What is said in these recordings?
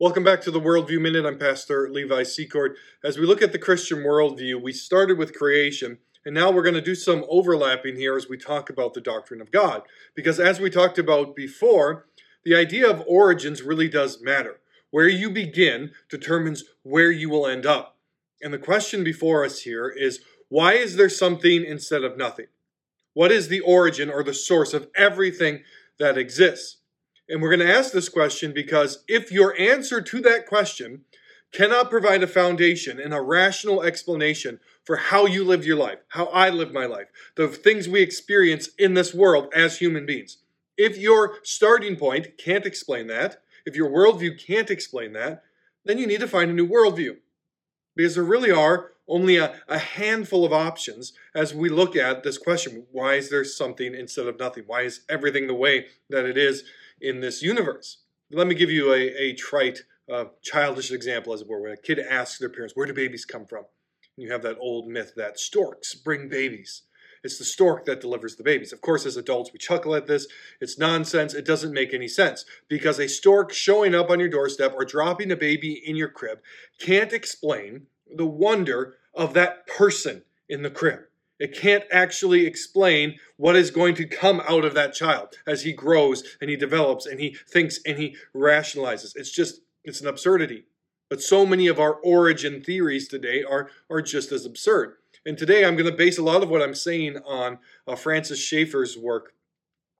Welcome back to the Worldview Minute. I'm Pastor Levi Secord. As we look at the Christian worldview, we started with creation, and now we're going to do some overlapping here as we talk about the doctrine of God. Because as we talked about before, the idea of origins really does matter. Where you begin determines where you will end up. And the question before us here is why is there something instead of nothing? What is the origin or the source of everything that exists? And we're going to ask this question because if your answer to that question cannot provide a foundation and a rational explanation for how you live your life, how I live my life, the things we experience in this world as human beings, if your starting point can't explain that, if your worldview can't explain that, then you need to find a new worldview. Because there really are only a, a handful of options as we look at this question why is there something instead of nothing? Why is everything the way that it is in this universe? Let me give you a, a trite, uh, childish example, as it were, when a kid asks their parents, Where do babies come from? And you have that old myth that storks bring babies. It's the stork that delivers the babies. Of course, as adults, we chuckle at this. It's nonsense. It doesn't make any sense because a stork showing up on your doorstep or dropping a baby in your crib can't explain the wonder of that person in the crib. It can't actually explain what is going to come out of that child as he grows and he develops and he thinks and he rationalizes. It's just, it's an absurdity. But so many of our origin theories today are, are just as absurd. And today I'm going to base a lot of what I'm saying on uh, Francis Schaeffer's work.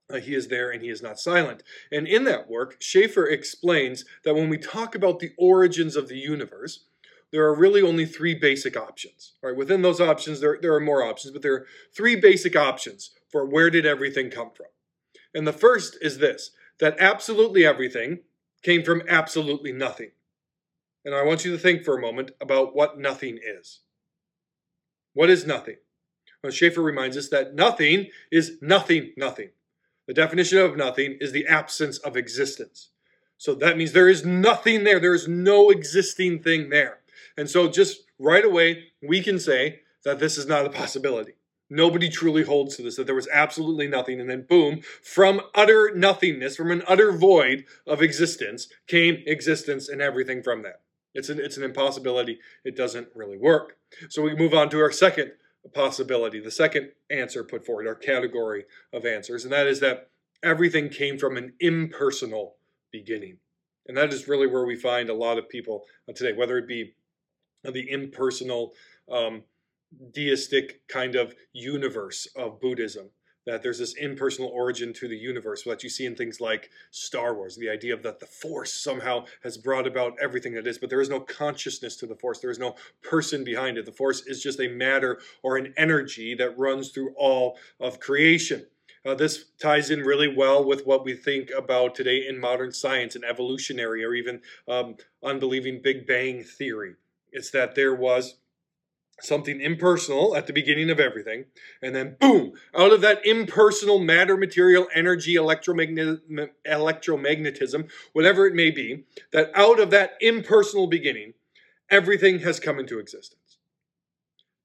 Uh, he is there and he is not silent. And in that work, Schaeffer explains that when we talk about the origins of the universe, there are really only three basic options. Right? Within those options, there, there are more options, but there are three basic options for where did everything come from. And the first is this that absolutely everything came from absolutely nothing. And I want you to think for a moment about what nothing is. What is nothing? Well, Schaeffer reminds us that nothing is nothing, nothing. The definition of nothing is the absence of existence. So that means there is nothing there. There is no existing thing there. And so, just right away, we can say that this is not a possibility. Nobody truly holds to this, that there was absolutely nothing. And then, boom, from utter nothingness, from an utter void of existence, came existence and everything from that. It's an, it's an impossibility. It doesn't really work. So, we move on to our second possibility, the second answer put forward, our category of answers, and that is that everything came from an impersonal beginning. And that is really where we find a lot of people today, whether it be the impersonal um, deistic kind of universe of Buddhism. That there's this impersonal origin to the universe that you see in things like Star Wars, the idea of that the Force somehow has brought about everything that is, but there is no consciousness to the Force. There is no person behind it. The Force is just a matter or an energy that runs through all of creation. Uh, this ties in really well with what we think about today in modern science and evolutionary or even um, unbelieving Big Bang theory. It's that there was something impersonal at the beginning of everything, and then boom, out of that impersonal matter, material, energy, electromagnetism, whatever it may be, that out of that impersonal beginning, everything has come into existence.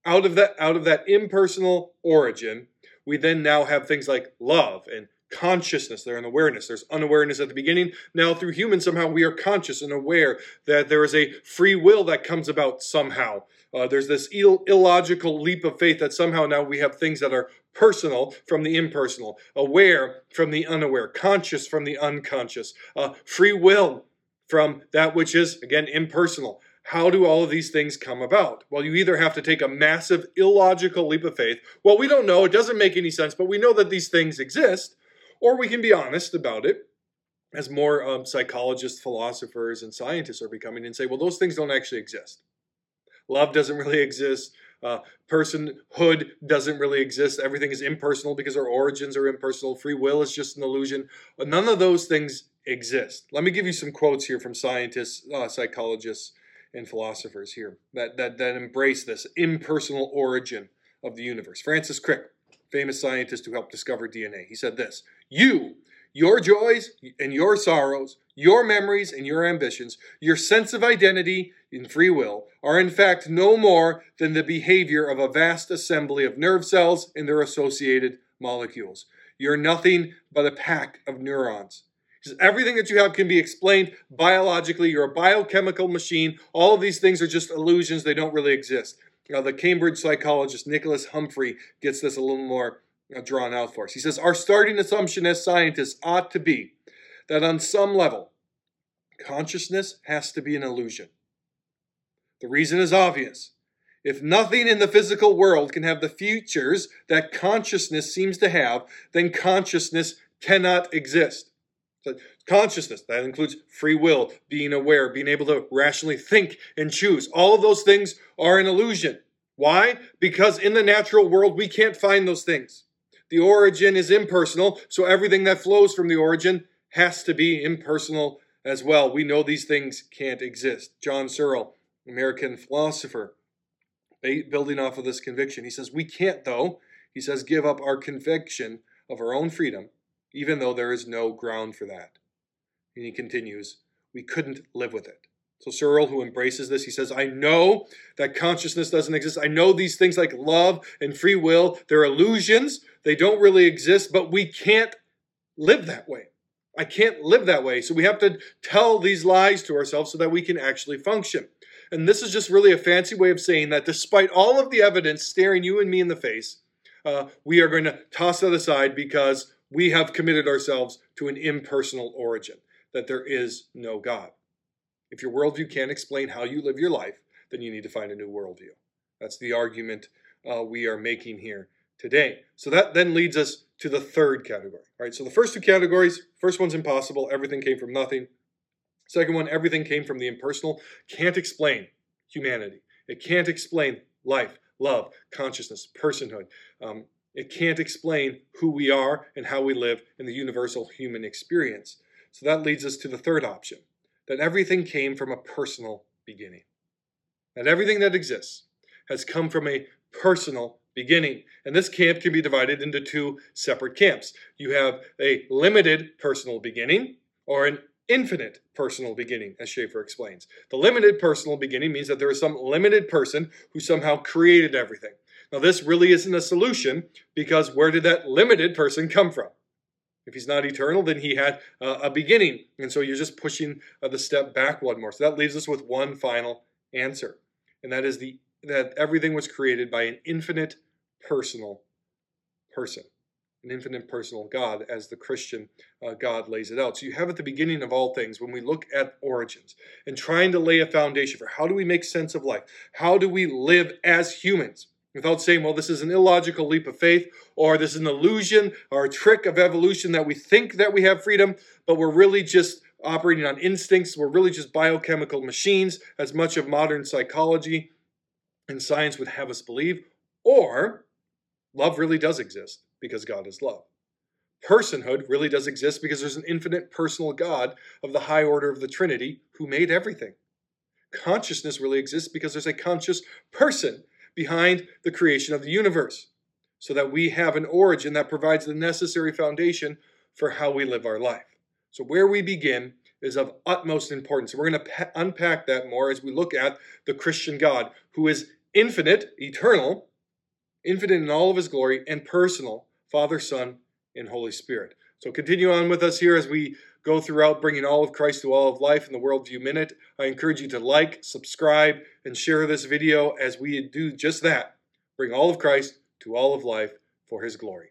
Out of that, out of that impersonal origin, we then now have things like love and consciousness there and awareness. There's unawareness at the beginning. Now, through humans, somehow we are conscious and aware that there is a free will that comes about somehow. Uh, there's this Ill- illogical leap of faith that somehow now we have things that are personal from the impersonal, aware from the unaware, conscious from the unconscious, uh, free will from that which is, again, impersonal. How do all of these things come about? Well, you either have to take a massive illogical leap of faith. Well, we don't know. It doesn't make any sense, but we know that these things exist or we can be honest about it, as more um, psychologists, philosophers, and scientists are becoming, and say, well, those things don't actually exist. Love doesn't really exist. Uh, personhood doesn't really exist. Everything is impersonal because our origins are impersonal. Free will is just an illusion. But none of those things exist. Let me give you some quotes here from scientists, uh, psychologists, and philosophers here that, that, that embrace this impersonal origin of the universe. Francis Crick, famous scientist who helped discover DNA, he said this you, your joys and your sorrows, your memories and your ambitions, your sense of identity and free will, are in fact no more than the behavior of a vast assembly of nerve cells and their associated molecules. You're nothing but a pack of neurons. Everything that you have can be explained biologically. You're a biochemical machine. All of these things are just illusions. They don't really exist. Now, the Cambridge psychologist Nicholas Humphrey gets this a little more uh, drawn out for us. He says, Our starting assumption as scientists ought to be that on some level, consciousness has to be an illusion. The reason is obvious. If nothing in the physical world can have the futures that consciousness seems to have, then consciousness cannot exist. So consciousness, that includes free will, being aware, being able to rationally think and choose. All of those things are an illusion. Why? Because in the natural world, we can't find those things. The origin is impersonal, so everything that flows from the origin has to be impersonal as well. We know these things can't exist. John Searle, American philosopher, building off of this conviction, he says, We can't, though, he says, give up our conviction of our own freedom even though there is no ground for that. And he continues, we couldn't live with it. So Searle, who embraces this, he says, I know that consciousness doesn't exist. I know these things like love and free will, they're illusions. They don't really exist, but we can't live that way. I can't live that way. So we have to tell these lies to ourselves so that we can actually function. And this is just really a fancy way of saying that despite all of the evidence staring you and me in the face, uh, we are going to toss that aside because we have committed ourselves to an impersonal origin, that there is no God. If your worldview can't explain how you live your life, then you need to find a new worldview. That's the argument uh, we are making here today. So that then leads us to the third category. All right, so the first two categories, first one's impossible, everything came from nothing. Second one, everything came from the impersonal, can't explain humanity. It can't explain life, love, consciousness, personhood. Um, it can't explain who we are and how we live in the universal human experience. So that leads us to the third option that everything came from a personal beginning. That everything that exists has come from a personal beginning. And this camp can be divided into two separate camps. You have a limited personal beginning or an infinite personal beginning, as Schaeffer explains. The limited personal beginning means that there is some limited person who somehow created everything. Now, this really isn't a solution because where did that limited person come from? If he's not eternal, then he had uh, a beginning. And so you're just pushing uh, the step back one more. So that leaves us with one final answer. And that is the that everything was created by an infinite personal person, an infinite personal God, as the Christian uh, God lays it out. So you have at the beginning of all things, when we look at origins and trying to lay a foundation for how do we make sense of life? How do we live as humans? without saying, well, this is an illogical leap of faith, or this is an illusion or a trick of evolution that we think that we have freedom, but we're really just operating on instincts. We're really just biochemical machines, as much of modern psychology and science would have us believe. Or love really does exist because God is love. Personhood really does exist because there's an infinite personal God of the high order of the Trinity who made everything. Consciousness really exists because there's a conscious person behind the creation of the universe, so that we have an origin that provides the necessary foundation for how we live our life. So, where we begin is of utmost importance. We're going to unpack that more as we look at the Christian God, who is infinite, eternal, infinite in all of his glory, and personal Father, Son, and Holy Spirit. So, continue on with us here as we go throughout bringing all of Christ to all of life in the Worldview Minute. I encourage you to like, subscribe, and share this video as we do just that bring all of Christ to all of life for his glory.